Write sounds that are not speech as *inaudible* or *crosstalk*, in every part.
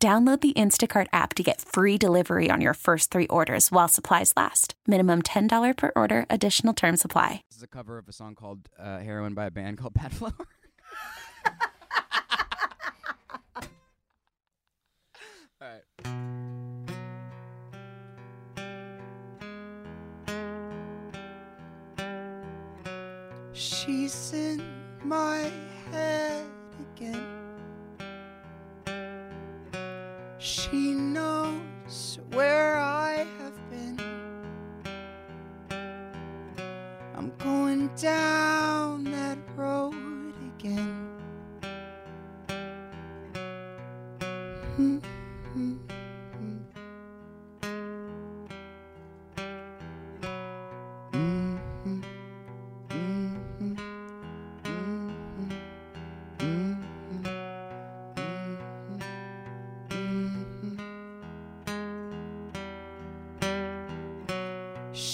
Download the Instacart app to get free delivery on your first three orders while supplies last. Minimum $10 per order, additional term supply. This is a cover of a song called uh, Heroin by a band called Badflower. *laughs* All right. She's in my head She knows where I have been. I'm going down that road again.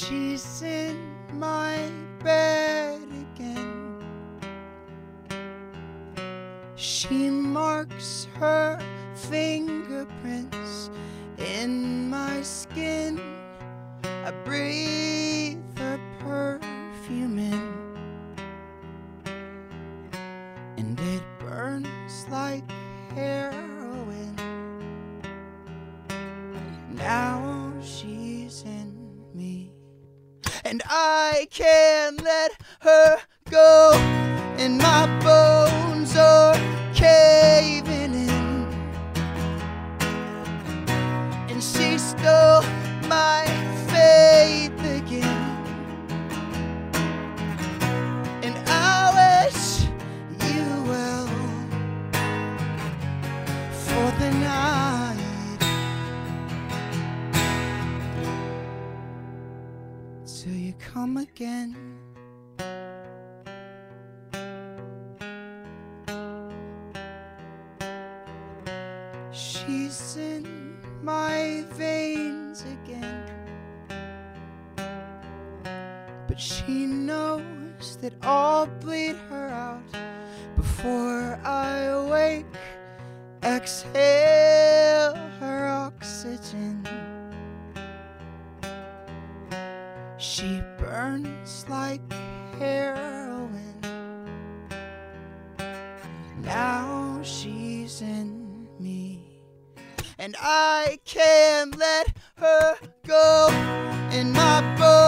She's in my bed again. She marks her fingerprints in my skin. I breathe and I can't let her go, and my bones are caving you come again. She's in my veins again. But she knows that I'll bleed her out before I wake. Exhale her oxygen. She burns like heroin. Now she's in me. And I can't let her go. in my bones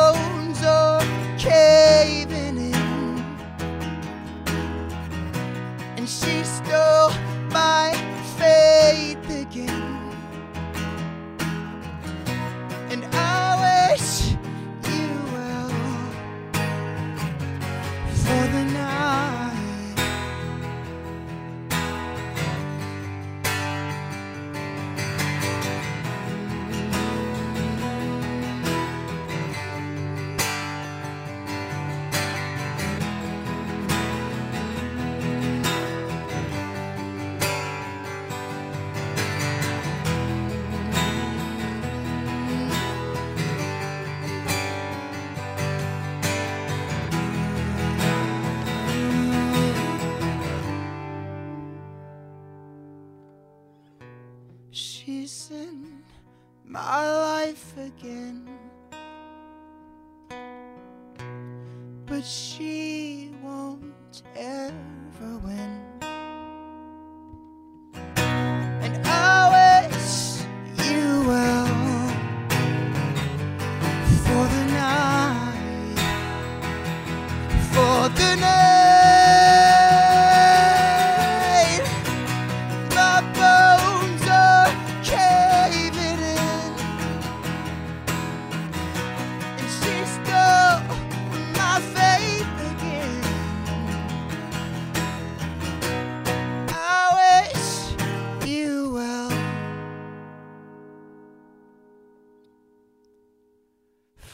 My life again. But she won't ever win. And I wish you well for the night. For the night.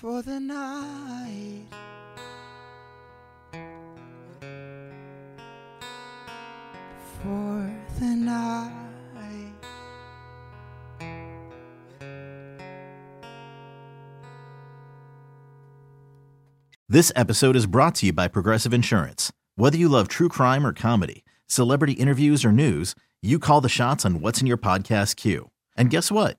For the night. For the night. This episode is brought to you by Progressive Insurance. Whether you love true crime or comedy, celebrity interviews or news, you call the shots on what's in your podcast queue. And guess what?